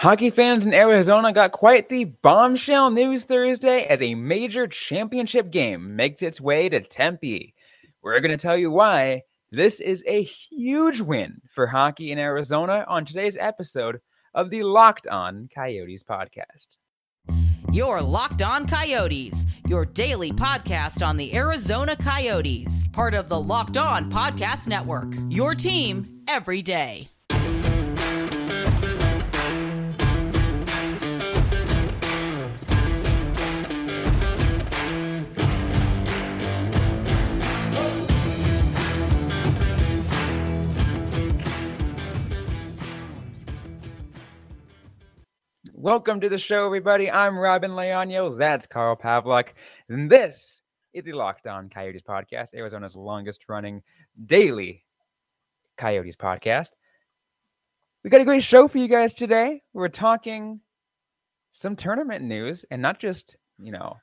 Hockey fans in Arizona got quite the bombshell news Thursday as a major championship game makes its way to Tempe. We're going to tell you why this is a huge win for hockey in Arizona on today's episode of the Locked On Coyotes podcast. Your Locked On Coyotes, your daily podcast on the Arizona Coyotes, part of the Locked On Podcast Network. Your team every day. Welcome to the show, everybody. I'm Robin Leonio. That's Carl Pavlik. And this is the Locked On Coyotes podcast, Arizona's longest running daily Coyotes podcast. We got a great show for you guys today. We're talking some tournament news and not just, you know,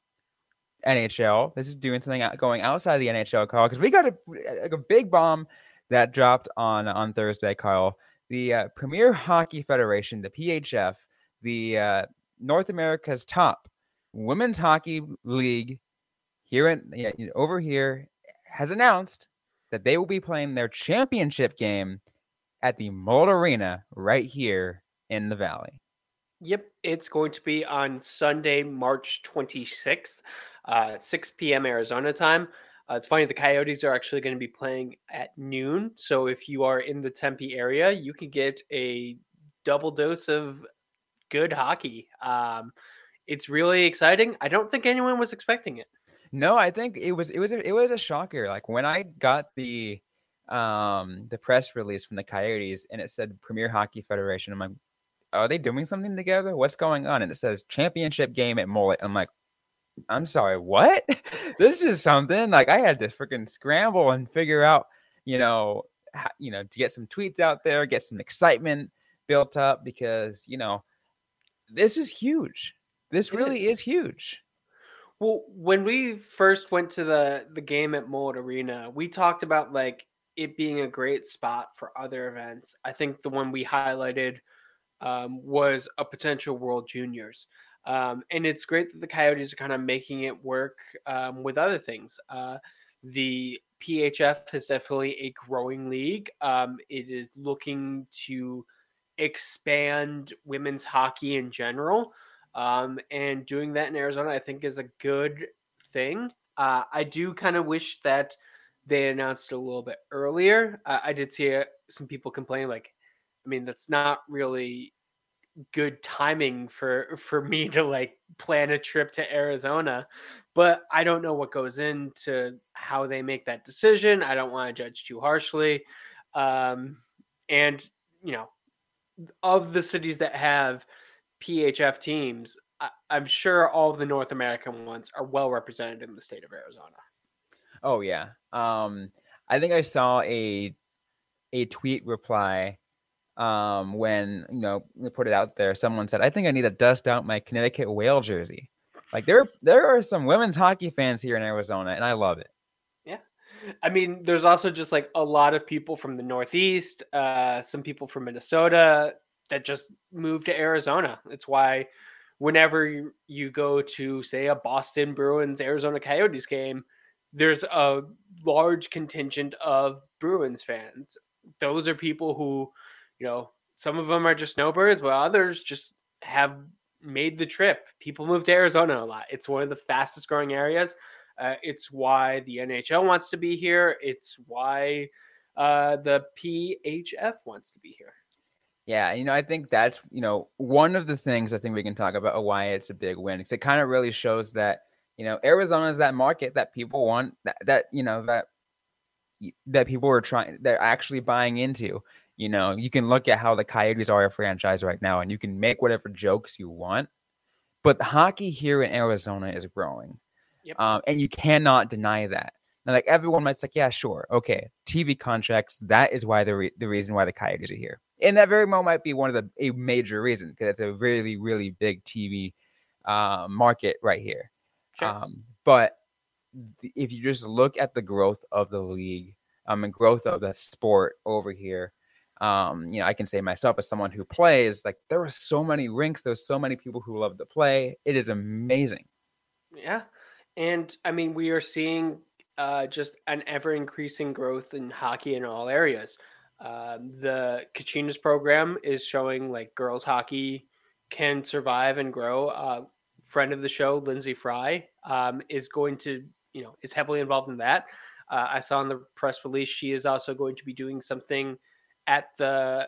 NHL. This is doing something going outside the NHL, Carl, because we got a, a, big bomb that dropped on on Thursday, Carl. The uh, Premier Hockey Federation, the PHF, the uh, North America's top women's hockey league here in over here has announced that they will be playing their championship game at the Mullett Arena right here in the Valley. Yep, it's going to be on Sunday, March 26th, uh, 6 p.m. Arizona time. Uh, it's funny, the Coyotes are actually going to be playing at noon. So if you are in the Tempe area, you can get a double dose of good hockey. Um, it's really exciting. I don't think anyone was expecting it. No, I think it was it was a, it was a shocker. Like when I got the um the press release from the Coyotes and it said Premier Hockey Federation, I'm like, are they doing something together? What's going on? And it says championship game at Mullett. I'm like, I'm sorry, what? this is something. Like I had to freaking scramble and figure out, you know, how, you know, to get some tweets out there, get some excitement built up because you know this is huge. This it really is. is. huge. Well, when we first went to the the game at Mullett Arena, we talked about like it being a great spot for other events. I think the one we highlighted um, was a potential World Juniors. Um, and it's great that the Coyotes are kind of making it work um, with other things. Uh, the PHF is definitely a growing league. Um, it is looking to expand women's hockey in general. Um, and doing that in Arizona, I think, is a good thing. Uh, I do kind of wish that they announced it a little bit earlier. Uh, I did see uh, some people complain, like, I mean, that's not really good timing for for me to like plan a trip to Arizona. But I don't know what goes into how they make that decision. I don't want to judge too harshly. Um, and you know, of the cities that have PHF teams, I, am sure all the North American ones are well represented in the state of Arizona. Oh yeah. Um, I think I saw a a tweet reply um, when you know put it out there. Someone said, "I think I need to dust out my Connecticut whale jersey." Like there, there are some women's hockey fans here in Arizona, and I love it. I mean, there's also just like a lot of people from the Northeast, uh, some people from Minnesota that just moved to Arizona. It's why whenever you, go to, say, a Boston Bruins Arizona Coyotes game, there's a large contingent of Bruins fans. Those are people who, you know, some of them are just snowbirds, but others just have made the trip. People move to Arizona a lot. It's one of the fastest growing areas. Uh, it's why the NHL wants to be here. It's why uh, the PHF wants to be here. Yeah, you know, I think that's you know one of the things I think we can talk about why it's a big win because it kind of really shows that you know Arizona is that market that people want that that you know that that people are trying they're actually buying into. You know, you can look at how the Coyotes are a franchise right now, and you can make whatever jokes you want, but hockey here in Arizona is growing. Yep. Um, and you cannot deny that. Now, like everyone might say, yeah, sure, okay, TV contracts. That is why the re- the reason why the Coyotes are here, and that very moment might be one of the a major reason because it's a really really big TV uh, market right here. Sure. Um, but if you just look at the growth of the league um, and growth of the sport over here, Um, you know, I can say myself as someone who plays, like there are so many rinks, there's so many people who love to play. It is amazing. Yeah. And I mean, we are seeing uh, just an ever increasing growth in hockey in all areas. Um, the Kachinas program is showing like girls hockey can survive and grow. Uh, friend of the show, Lindsay Fry, um, is going to, you know, is heavily involved in that. Uh, I saw in the press release she is also going to be doing something at the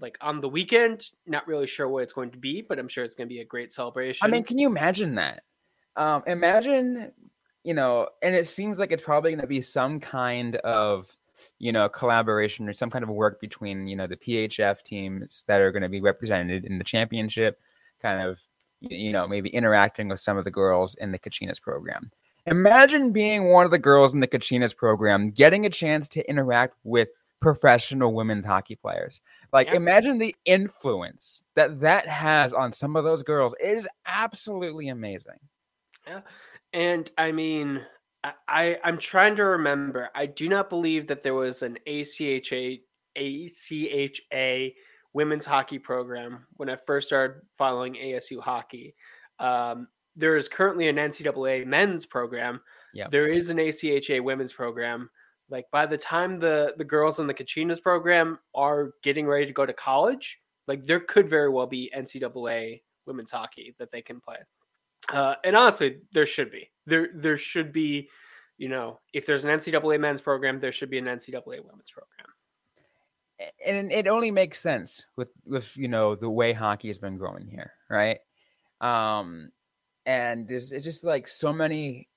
like on the weekend. Not really sure what it's going to be, but I'm sure it's going to be a great celebration. I mean, can you imagine that? Um, imagine, you know, and it seems like it's probably going to be some kind of, you know, collaboration or some kind of work between, you know, the PHF teams that are going to be represented in the championship, kind of, you know, maybe interacting with some of the girls in the Kachinas program. Imagine being one of the girls in the Kachinas program, getting a chance to interact with professional women's hockey players. Like, yeah. imagine the influence that that has on some of those girls. It is absolutely amazing. Yeah. And I mean, I, I am trying to remember. I do not believe that there was an ACHA ACHA women's hockey program when I first started following ASU hockey. Um, there is currently an NCAA men's program. Yeah. There is an ACHA women's program. Like by the time the the girls in the Kachinas program are getting ready to go to college, like there could very well be NCAA women's hockey that they can play. Uh, and honestly, there should be. There there should be, you know, if there's an NCAA men's program, there should be an NCAA women's program. And it only makes sense with with you know the way hockey has been growing here, right? Um, and there's it's just like so many,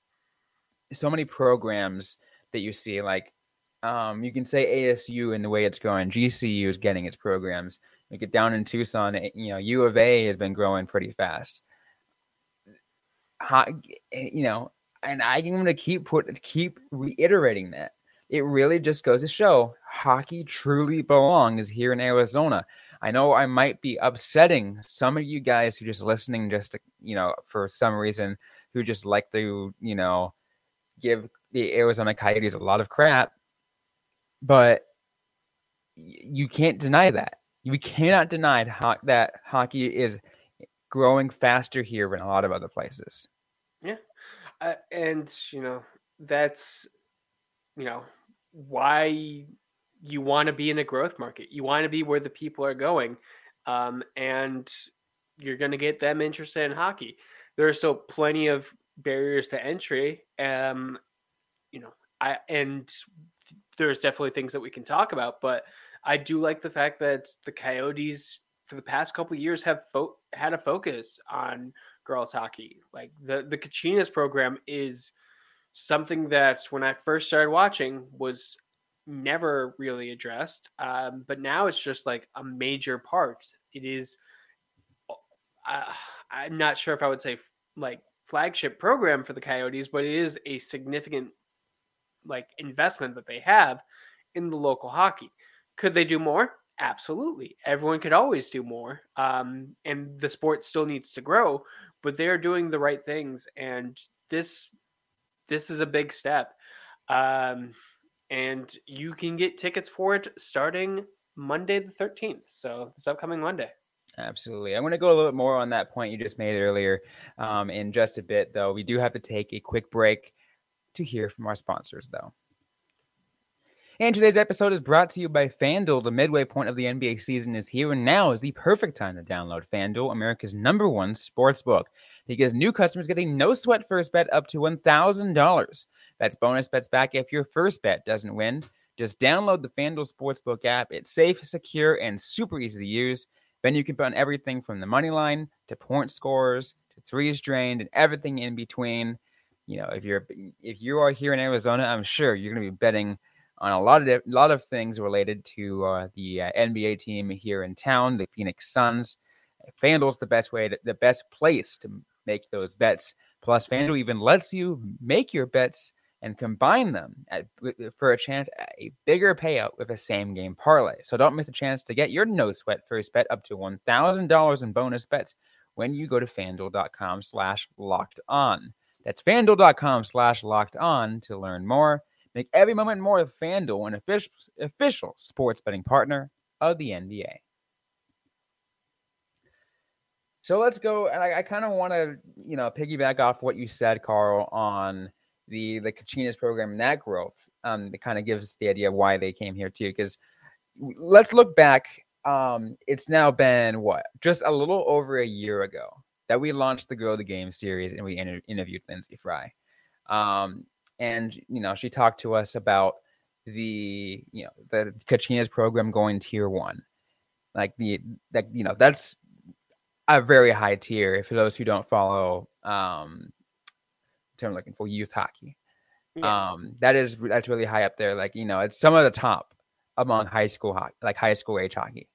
so many programs that you see. Like, um, you can say ASU in the way it's going. GCU is getting its programs. You get down in Tucson, you know, U of A has been growing pretty fast Eh, you know, and I'm going to keep put keep reiterating that. It really just goes to show hockey truly belongs here in Arizona. I know I might be upsetting some of you guys who just listening just to, you know, for some reason who just like to, you know, give the Arizona Coyotes a lot of crap, but you can't deny that. You cannot deny that hockey is growing faster here than a lot of other places. Yeah. Uh, and, you know, that's, you know, why you want to be in a growth market. You want to be where the people are going. Um, and you're going to get them interested in hockey. There are still plenty of barriers to entry. Um, you know, I, and there's definitely things that we can talk about, but I do like the fact that the Coyotes for the past couple years have fo- had a focus on girls hockey. Like the the Kachinas program is something that when I first started watching was never really addressed, um, but now it's just like a major part. It is. Uh, I'm not sure if I would say like flagship program for the Coyotes, but it is a significant like investment that they have in the local hockey. Could they do more? Absolutely. Everyone could always do more. Um, and the sport still needs to grow, but they're doing the right things. And this this is a big step. Um, and you can get tickets for it starting Monday the 13th. So this upcoming Monday. Absolutely. I'm going to go a little bit more on that point you just made earlier um, in just a bit, though. We do have to take a quick break to hear from our sponsors, though. And today's episode is brought to you by FanDuel. The midway point of the NBA season is here, and now is the perfect time to download FanDuel, America's number one sports book, because new customers get a no sweat first bet up to $1,000. That's bonus bets back if your first bet doesn't win. Just download the FanDuel Sportsbook app. It's safe, secure, and super easy to use. Then you can bet on everything from the money line to point scores to threes drained and everything in between. You know, if you're if you are here in Arizona, I'm sure you're going to be betting on a lot of a lot of things related to uh, the uh, NBA team here in town, the Phoenix Suns. FanDuel's the best way, to, the best place to make those bets. Plus, FanDuel even lets you make your bets and combine them at, for a chance at a bigger payout with a same game parlay. So don't miss a chance to get your no sweat first bet up to $1,000 in bonus bets when you go to fanduel.com slash locked on. That's fanduel.com slash locked on to learn more. Make every moment more with FanDuel, an official, official sports betting partner of the NBA. So let's go. And I, I kind of want to, you know, piggyback off what you said, Carl, on the the Kachinas program and that growth. Um, it kind of gives the idea of why they came here too. Because let's look back. Um, it's now been what just a little over a year ago that we launched the Grow the Game series and we inter- interviewed Lindsay Fry. Um, and you know, she talked to us about the you know the Kachinas program going tier one, like the that you know that's a very high tier for those who don't follow um term looking for youth hockey. Yeah. Um that is that's really high up there. Like, you know, it's some of the top among high school hockey, like high school age hockey.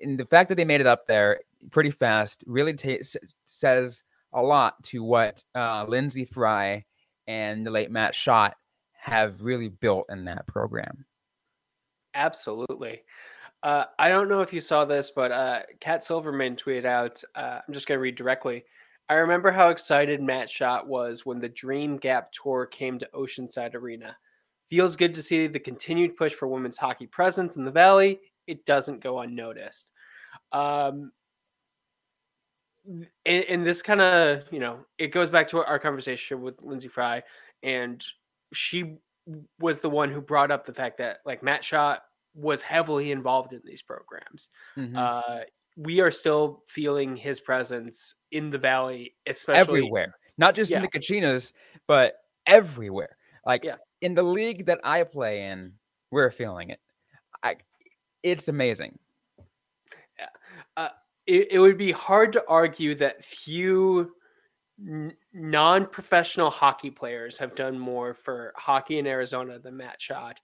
And the fact that they made it up there pretty fast really t- says a lot to what uh, Lindsay Fry and the late Matt Shott have really built in that program. Absolutely. Uh, I don't know if you saw this, but uh, Cat Silverman tweeted out. Uh, I'm just going to read directly. I remember how excited Matt Shott was when the Dream Gap Tour came to Oceanside Arena. Feels good to see the continued push for women's hockey presence in the Valley. It doesn't go unnoticed. Um, and, and this kind of, you know, it goes back to our conversation with Lindsay Fry, and she was the one who brought up the fact that like Matt Shott was heavily involved in these programs. Mm-hmm. Uh, we are still feeling his presence in the valley, especially everywhere, not just yeah. in the Kachinas, but everywhere. Like yeah. in the league that I play in, we're feeling it. I, it's amazing. Yeah. Uh, it, it would be hard to argue that few n- non-professional hockey players have done more for hockey in Arizona than Matt Shott.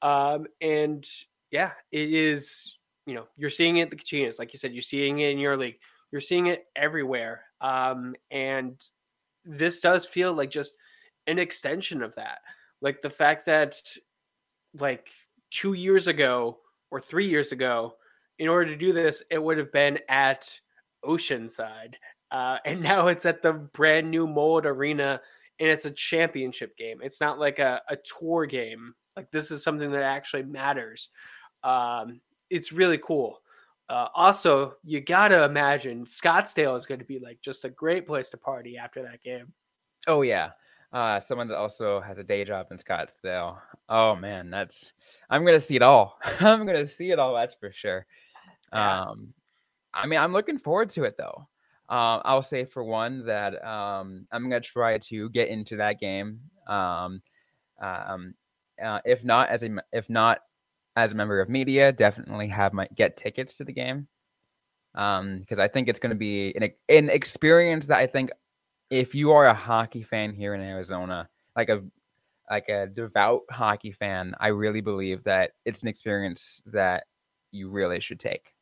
Um, and yeah, it is. You know, you're seeing it the Kachinas, like you said, you're seeing it in your league. You're seeing it everywhere. Um, and this does feel like just an extension of that. Like the fact that, like two years ago or three years ago, in order to do this, it would have been at Oceanside. Uh, and now it's at the brand new Mullett Arena and it's a championship game. It's not like a, a tour game. Like this is something that actually matters. Um, it's really cool. Uh, also, you gotta imagine Scottsdale is going to be like just a great place to party after that game. Oh yeah, uh, someone that also has a day job in Scottsdale. Oh man, that's I'm gonna see it all. I'm gonna see it all. That's for sure. Yeah. Um, I mean, I'm looking forward to it though. Uh, I'll say for one that um, I'm gonna try to get into that game. Um, um, uh, if not as a if not as a member of media, definitely have my get tickets to the game. Um, because I think it's going to be an, an experience that I think if you are a hockey fan here in Arizona, like a like a devout hockey fan, I really believe that it's an experience that you really should take.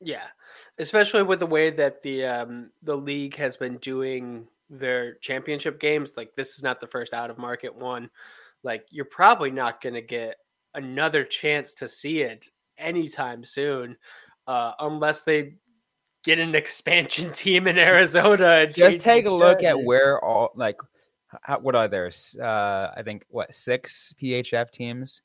Yeah, especially with the way that the um, the league has been doing their championship games. Like this is not the first out of market one. Like you're probably not going to get another chance to see it anytime soon, uh, unless they get an expansion team in Arizona. Just take a look at where all like how, what are there? Uh, I think what six PHF teams.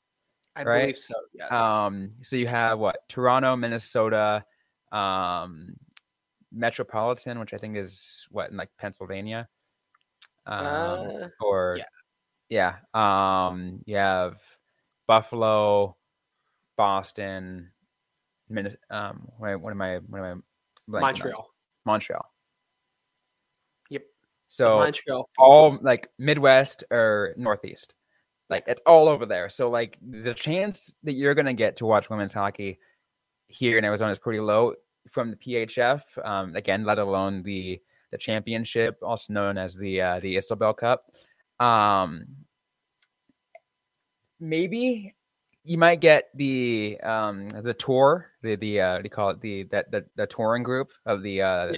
I right? believe so. Yes. Um. So you have what Toronto, Minnesota, um, Metropolitan, which I think is what in like Pennsylvania. Um, uh, or yeah. yeah. Um. You have Buffalo, Boston, Min- um, what, what am I? What am I? Montreal. On? Montreal. Yep. So Montreal, all like Midwest or Northeast, like it's all over there. So like the chance that you're gonna get to watch women's hockey here in Arizona is pretty low from the PHF. Um, again, let alone the the championship, also known as the uh, the Isobel Cup. Um, maybe you might get the um the tour the the uh you call it the that the, the touring group of the uh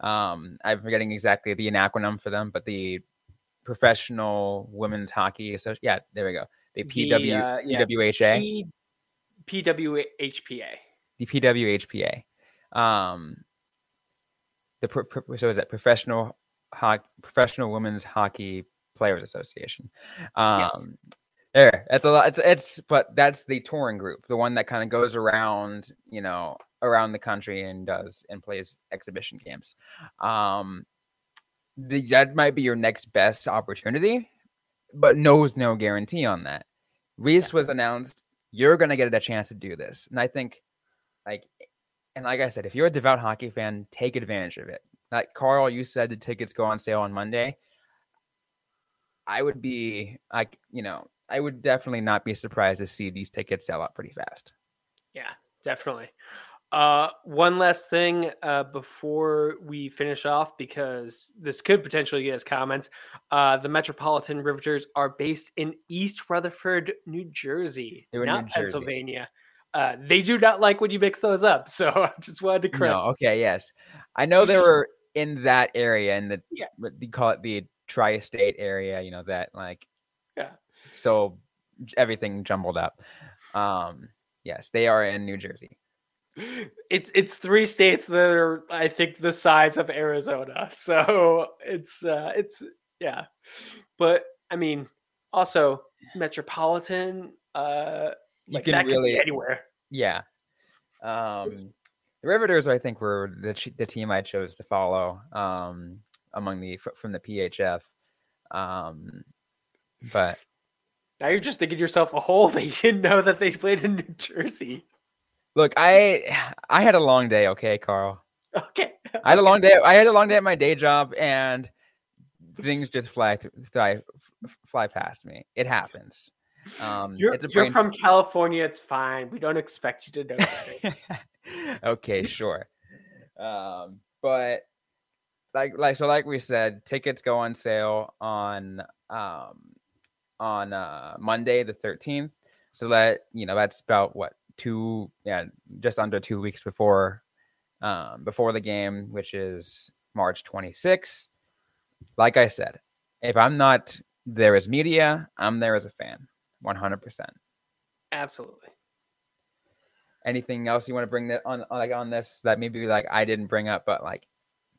um i'm forgetting exactly the acronym for them but the professional women's hockey so yeah there we go the pw the, uh, yeah. pwha P- pwhpa the pwhpa um the pro, pro, so is that professional hockey professional women's hockey players association um yes There, that's a lot. It's, it's but that's the touring group, the one that kind of goes around, you know, around the country and does and plays exhibition games. Um, the, that might be your next best opportunity, but knows no guarantee on that. Reese was announced. You're gonna get a chance to do this, and I think, like, and like I said, if you're a devout hockey fan, take advantage of it. Like Carl, you said the tickets go on sale on Monday. I would be like, you know, I would definitely not be surprised to see these tickets sell out pretty fast. Yeah, definitely. Uh, one last thing uh, before we finish off, because this could potentially get us comments. Uh, the Metropolitan Riveters are based in East Rutherford, New Jersey, They're not New Jersey. Pennsylvania. Uh, they do not like when you mix those up, so I just wanted to correct. No, okay, yes, I know they were in that area, in the Yeah. what they call it the tri-state area. You know that like, Yeah. so everything jumbled up. Um, yes, they are in New Jersey. It's it's three states that are, I think, the size of Arizona. So it's uh, it's yeah, but I mean, also metropolitan. Uh, You can that really- be anywhere. Yeah. Um, the Riveters, I think, were the the team I chose to follow um, among the from the PHF. Um, but Now you're just digging yourself a hole that you didn't know that they played in New Jersey. look, I I had a long day. Okay, Carl. Okay. I had a long day. I had a long day at my day job, and things just fly th- fly fly past me. It happens. Um, You're, you're from California. It's fine. We don't expect you to know okay, sure. Um, but like like so like we said, tickets go on sale on um on uh Monday the 13th. So that, you know, that's about what two yeah, just under 2 weeks before um before the game, which is March 26th. Like I said, if I'm not there as media, I'm there as a fan. 100%. Absolutely. anything else you want to bring that on like on this that maybe like I didn't bring up, but like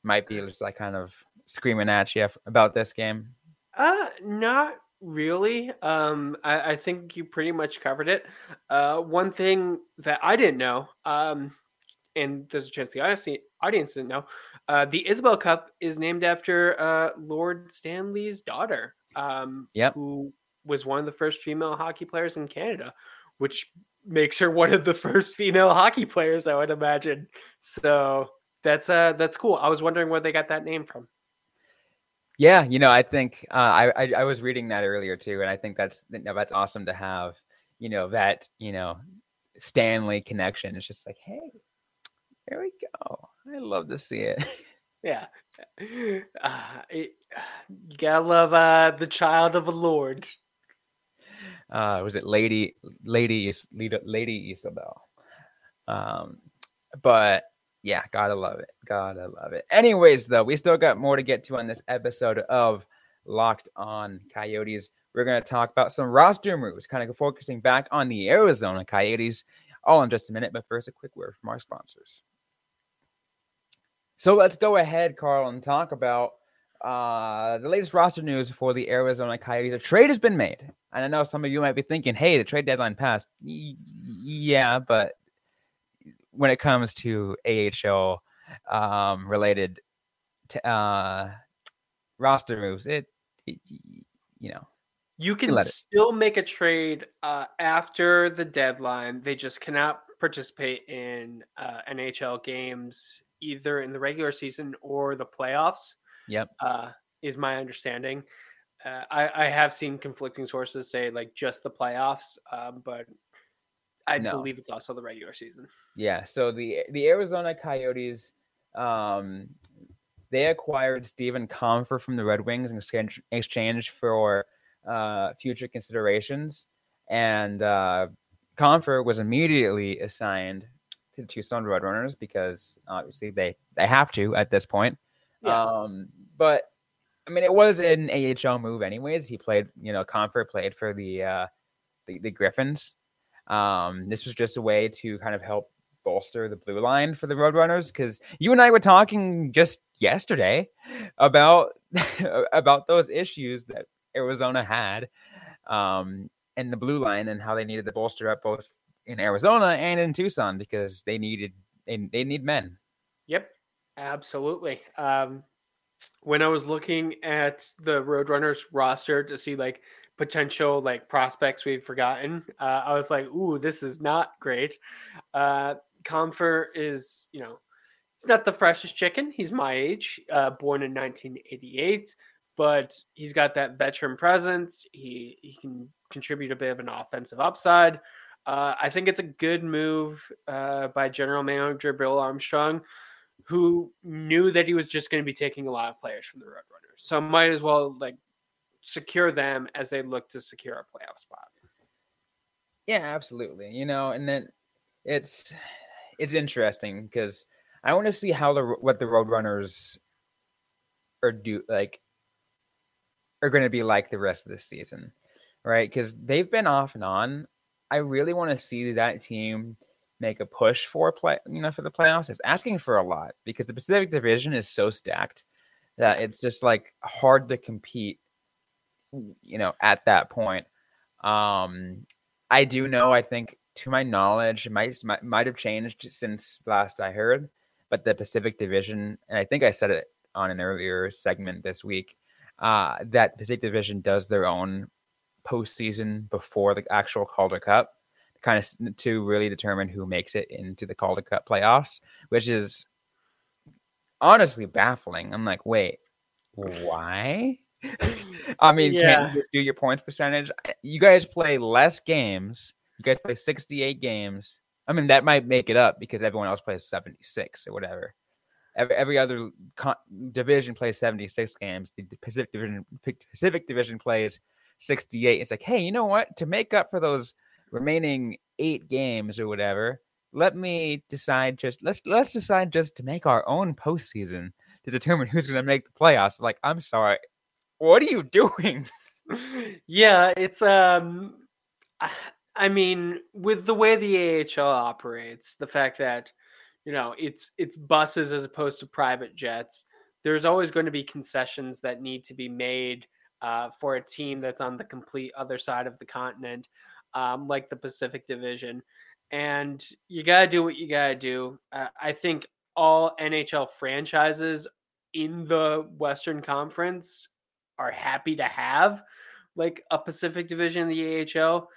might be just like kind of screaming at you about this game? Uh, not really. Um, I, I think you pretty much covered it. Uh, one thing that I didn't know, um, and there's a chance the audience, audience didn't know, uh, the Isobel Cup is named after uh, Lord Stanley's daughter, um, Yep. who was one of the first female hockey players in Canada, which makes her one of the first female hockey players, I would imagine. So that's uh that's cool. I was wondering where they got that name from. Yeah, you know, I think uh, I, I I was reading that earlier too, and I think that's that's awesome to have. You know that you know Stanley connection. It's just like, hey, there we go. I love to see it. Yeah. Uh, it, you gotta love uh, the child of a lord. Uh was it lady lady lady, isabel? Um but yeah gotta love it gotta love it. Anyways though we still got more to get to on this episode of locked on coyotes. We're to talk about some roster moves kind of focusing back on the arizona coyotes. All in just a minute but first a quick word from our sponsors. So let's go ahead carl and talk about uh, the latest roster news for the Arizona Coyotes. A trade has been made. And I know some of you might be thinking, hey, the trade deadline passed. Y- yeah, but when it comes to AHL um, related t- uh, roster moves, it, it, you know, You can let it. still make a trade uh, after the deadline. They just cannot participate in uh, NHL games either in the regular season or the playoffs. Yep. Uh, is my understanding. Uh, I, I have seen conflicting sources say like just the playoffs, um, but I No. believe it's also the regular season. Yeah, so the the Arizona Coyotes, um, they acquired Steven Kampfer from the Red Wings in exchange, exchange for uh, future considerations, and uh, Comfer was immediately assigned to the Tucson Roadrunners because obviously they they have to at this point. Yeah. Um, but I mean, it was an AHL move, anyways. He played, you know, Kampfer played for the uh, the, the Griffins. Um, this was just a way to kind of help bolster the blue line for the Roadrunners because you and I were talking just yesterday about about those issues that Arizona had. Um, and the blue line and how they needed to bolster up both in Arizona and in Tucson because they needed they, they need men. Yep, absolutely. Um, when I was looking at the Roadrunners roster to see like potential like prospects we've forgotten, uh, I was like, "Ooh, this is not great." Uh, Kampfer is, you know, he's not the freshest chicken. He's my age, uh, born in 1988, but he's got that veteran presence. He he can contribute a bit of an offensive upside. Uh, I think it's a good move uh, by General Manager Bill Armstrong, who knew that he was just going to be taking a lot of players from the Roadrunners. So might as well like secure them as they look to secure a playoff spot. Yeah, absolutely. You know, and then it's it's interesting because I want to see how the what the Roadrunners are do like are going to be like the rest of the season, right? Because they've been off and on. I really want to see that team make a push for play, you know, for the playoffs. It's asking for a lot because the Pacific Division is so stacked that it's just like hard to compete, you know, at that point. Um, I do know. I think, to my knowledge, might, might have changed since last I heard, but the Pacific Division, and I think I said it on an earlier segment this week, uh, that Pacific Division does their own postseason before the actual Calder Cup, kind of to really determine who makes it into the Calder Cup playoffs, which is honestly baffling. I'm like, wait, why? I mean, yeah. can't you just do your points percentage? You guys play less games. You guys play 68 games. I mean, that might make it up because everyone else plays 76 or whatever. Every, every other con- division plays 76 games. The Pacific Division Pacific Division plays 68. It's like, hey, you know what? To make up for those remaining eight games or whatever, let me decide just let's let's decide just to make our own postseason to determine who's going to make the playoffs. Like, I'm sorry, what are you doing? yeah, it's um, I mean, with the way the AHL operates, the fact that you know it's it's buses as opposed to private jets, there's always going to be concessions that need to be made uh, for a team that's on the complete other side of the continent, um, like the Pacific Division. And you got to do what you got to do. Uh, I think all NHL franchises in the Western Conference are happy to have like a Pacific Division in the AHL.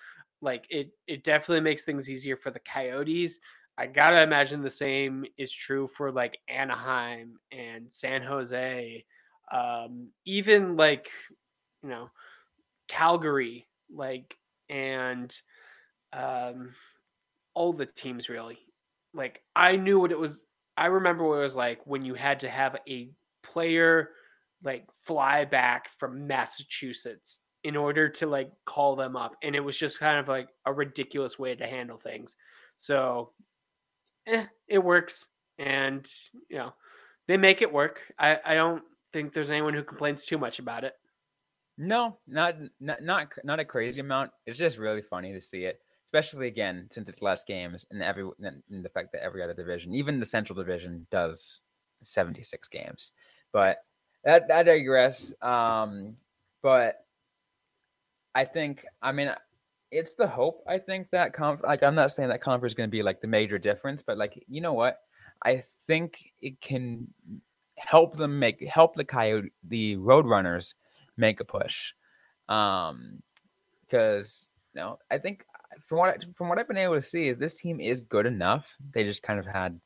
Like it, it definitely makes things easier for the Coyotes. I gotta imagine the same is true for like Anaheim and San Jose, um, even like you know, Calgary, like, and um, all the teams really. Like, I knew what it was. I remember what it was like when you had to have a player like fly back from Massachusetts in order to like call them up. And it was just kind of like a ridiculous way to handle things. So, eh, it works. And, you know, they make it work. I, I don't think there's anyone who complains too much about it. No, not not not not a crazy amount. It's just really funny to see it, especially again since it's less games and every and the fact that every other division, even the Central Division, does seventy six games. But that I digress. Um, but I think I mean it's the hope. I think that conf like I'm not saying that conference is going to be like the major difference, but like you know what, I think it can help them make help the coyote the Roadrunners make a push. Um, because you know, I think from what I, from what I've been able to see is this team is good enough. They just kind of had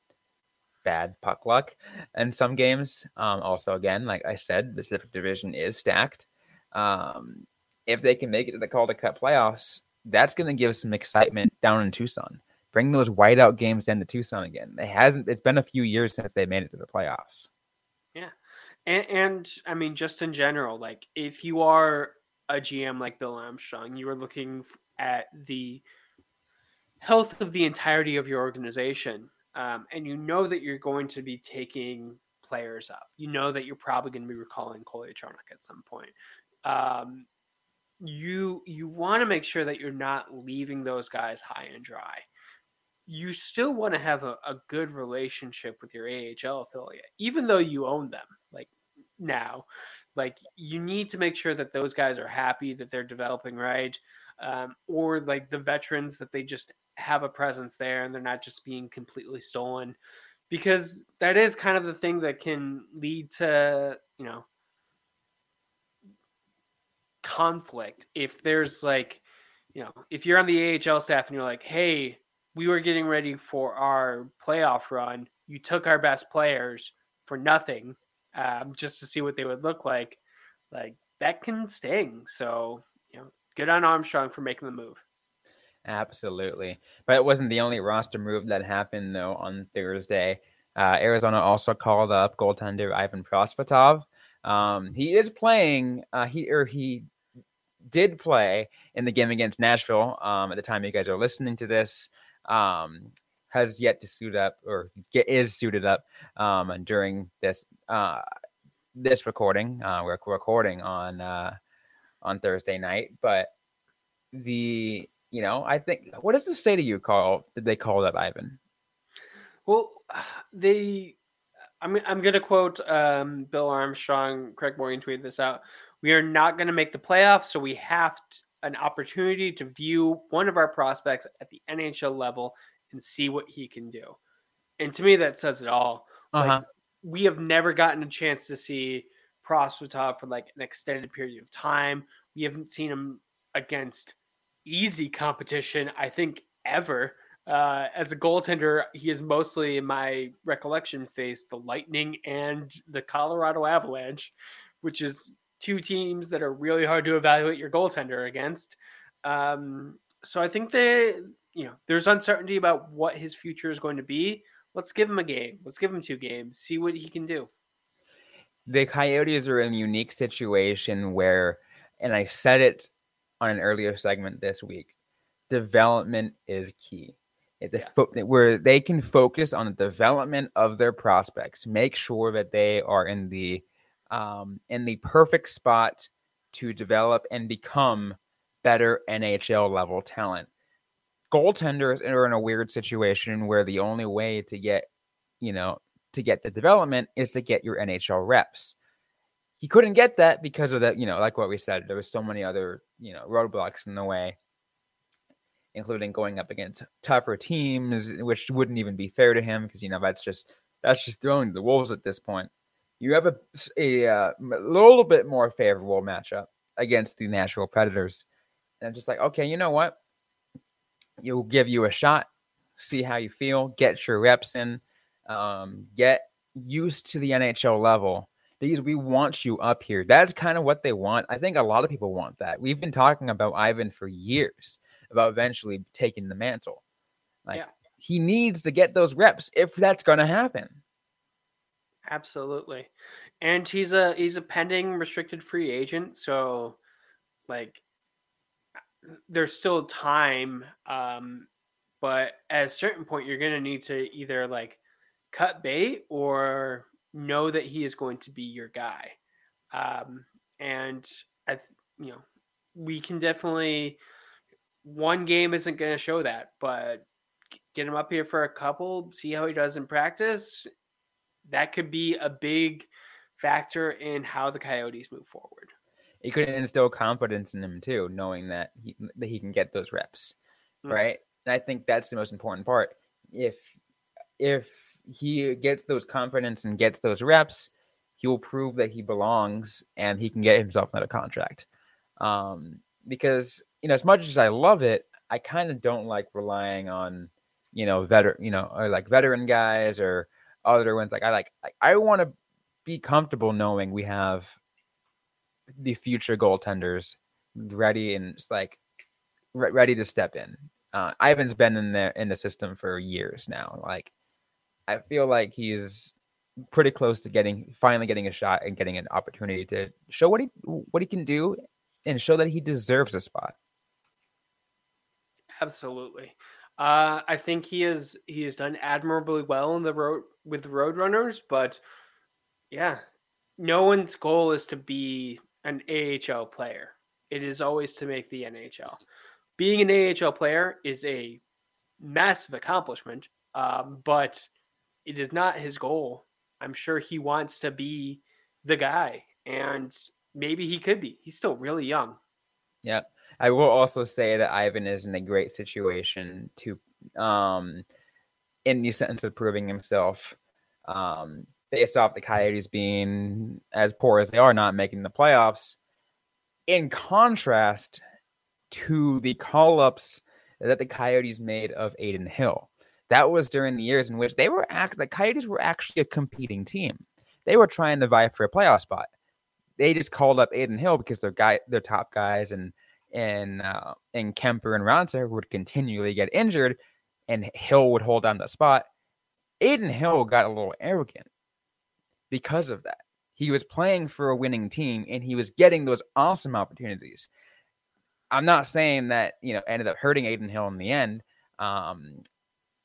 bad puck luck in some games. Um, also, again, like I said, the Pacific Division is stacked. Um, if they can make it to the Calder Cup playoffs, that's going to give some excitement down in Tucson. Bring those whiteout games down to Tucson again. It hasn't. It's been a few years since they made it to the playoffs. Yeah, and, and I mean, just in general, like if you are a GM like Bill Armstrong, you are looking at the health of the entirety of your organization, um, and you know that you're going to be taking players up. You know that you're probably going to be recalling Kolyachonok at some point. Um, you you want to make sure that you're not leaving those guys high and dry. You still want to have a, a good relationship with your AHL affiliate, even though you own them. Now. Like you need to make sure that those guys are happy that they're developing right. um, or like the veterans that they just have a presence there and they're not just being completely stolen because that is kind of the thing that can lead to you know conflict if there's like you know if you're on the AHL staff and you're like hey we were getting ready for our playoff run you took our best players for nothing um, just to see what they would look like like that can sting so you know good on Armstrong for making the move Absolutely. But it wasn't the only roster move that happened, though, on Thursday. Uh, Arizona also called up goaltender Ivan Prosvetov. Um, he is playing, uh, he or he did play in the game against Nashville um, at the time you guys are listening to this. Um, has yet to suit up or get, is suited up um, and during this uh, this recording. Uh, we're recording on uh, on Thursday night, but the you know, I think what does this say to you, Carl? Did they call up Ivan? Well, they. I'm I'm gonna quote um, Bill Armstrong. Craig Morgan tweeted this out. We are not going to make the playoffs, so we have to, an opportunity to view one of our prospects at the NHL level and see what he can do. And to me, that says it all. Uh-huh. Like, we have never gotten a chance to see Prosvetov for like an extended period of time. We haven't seen him against easy competition, I think, ever. Uh, as a goaltender, he is mostly, in my recollection, faced the Lightning and the Colorado Avalanche, which is two teams that are really hard to evaluate your goaltender against. Um, so I think that you know there's uncertainty about what his future is going to be. Let's give him a game. Let's give him two games. See what he can do. The Coyotes are in a unique situation where, and I said it on an earlier segment this week. Development is key. The yeah. fo- where they can focus on the development of their prospects, make sure that they are in the um, in the perfect spot to develop and become better NHL level talent. Goaltenders are in a weird situation where the only way to get, you know, to get the development is to get your NHL reps he couldn't get that because of that, you know, like what we said, there was so many other, you know, roadblocks in the way, including going up against tougher teams, which wouldn't even be fair to him because you know that's just that's just throwing the wolves at this point. You have a a, uh, a little bit more favorable matchup against the Nashville Predators, and I'm just like, okay, you know what? You'll give you a shot, see how you feel, get your reps in, um, get used to the NHL level because we want you up here. That's kind of what they want. I think a lot of people want that. We've been talking about Ivan for years about eventually taking the mantle. Like yeah. he needs to get those reps if that's going to happen. Absolutely. And he's a he's a pending restricted free agent, so like there's still time um but at a certain point you're going to need to either like cut bait or know that he is going to be your guy. Um, and I, you know, we can definitely. One game isn't going to show that, but get him up here for a couple, see how he does in practice. That could be a big factor in how the Coyotes move forward. It could instill confidence in him too, knowing that he that he can get those reps, mm-hmm. right? And I think that's the most important part. If if he gets those confidence and gets those reps, he will prove that he belongs and he can get himself another contract. Um, because you know, as much as I love it, I kind of don't like relying on you know veteran, you know, or like veteran guys or other ones. Like I like, I, I want to be comfortable knowing we have the future goaltenders ready and just like re- ready to step in. Uh, Ivan's been in there in the system for years now. Like I feel like he's pretty close to getting finally getting a shot and getting an opportunity to show what he what he can do and show that he deserves a spot. Absolutely. Uh, I think he is he has done admirably well in the road with the Roadrunners, but yeah, no one's goal is to be an AHL player. It is always to make the NHL. Being an AHL player is a massive accomplishment, um, but it is not his goal. I'm sure he wants to be the guy, and maybe he could be. He's still really young. Yeah. I will also say that Ivan is in a great situation to, um, in the sense of proving himself. Um, based off the Coyotes being as poor as they are, not making the playoffs. In contrast to the call ups that the Coyotes made of Adin Hill. That was during the years in which they were act the Coyotes were actually a competing team. They were trying to vie for a playoff spot. They just called up Adin Hill because their guy, their top guys, and and uh, and Kuemper and Raanta would continually get injured, and Hill would hold down the spot. Adin Hill got a little arrogant because of that. He was playing for a winning team and he was getting those awesome opportunities. I'm not saying that, you know, ended up hurting Adin Hill in the end. Um,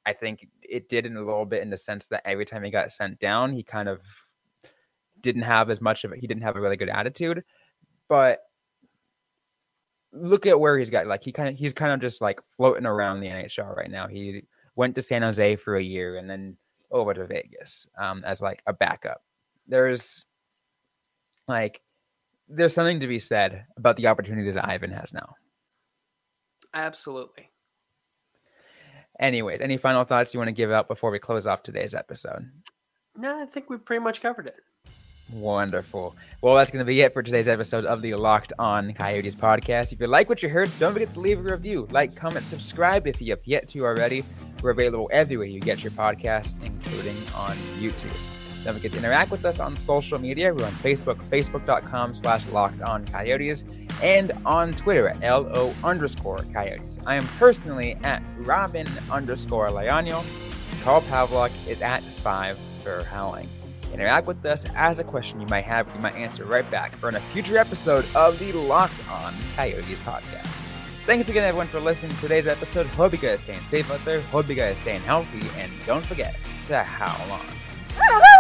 I think it did in a little bit in the sense that every time he got sent down, he kind of didn't have as much of it. He didn't have a really good attitude. But look at where he's got like he kind of he's kind of just like floating around the NHL right now. He went to San Jose for a year and then over to Vegas um, as like a backup there's like there's something to be said about the opportunity that Ivan has now. Absolutely. Anyways, any final thoughts you want to give out before we close off today's episode? No, I think we pretty much covered it. Wonderful. Well, that's going to be it for today's episode of the Locked On Coyotes podcast. If you like what you heard, don't forget to leave a review, like, comment, subscribe if you have yet to already. We're available everywhere you get your podcast, including on YouTube. Don't forget to interact with us on social media. We're on Facebook, facebook.com slash locked on coyotes, and on Twitter at LO underscore coyotes. I am personally at Robin underscore Leonio. Carl Pavlock is at five for howling. Interact with us, ask a question you might have, we might answer right back, or in a future episode of the Locked On Coyotes podcast. Thanks again, everyone, for listening to today's episode. Hope you guys are staying safe out there. Hope you guys are staying healthy. And don't forget to howl on.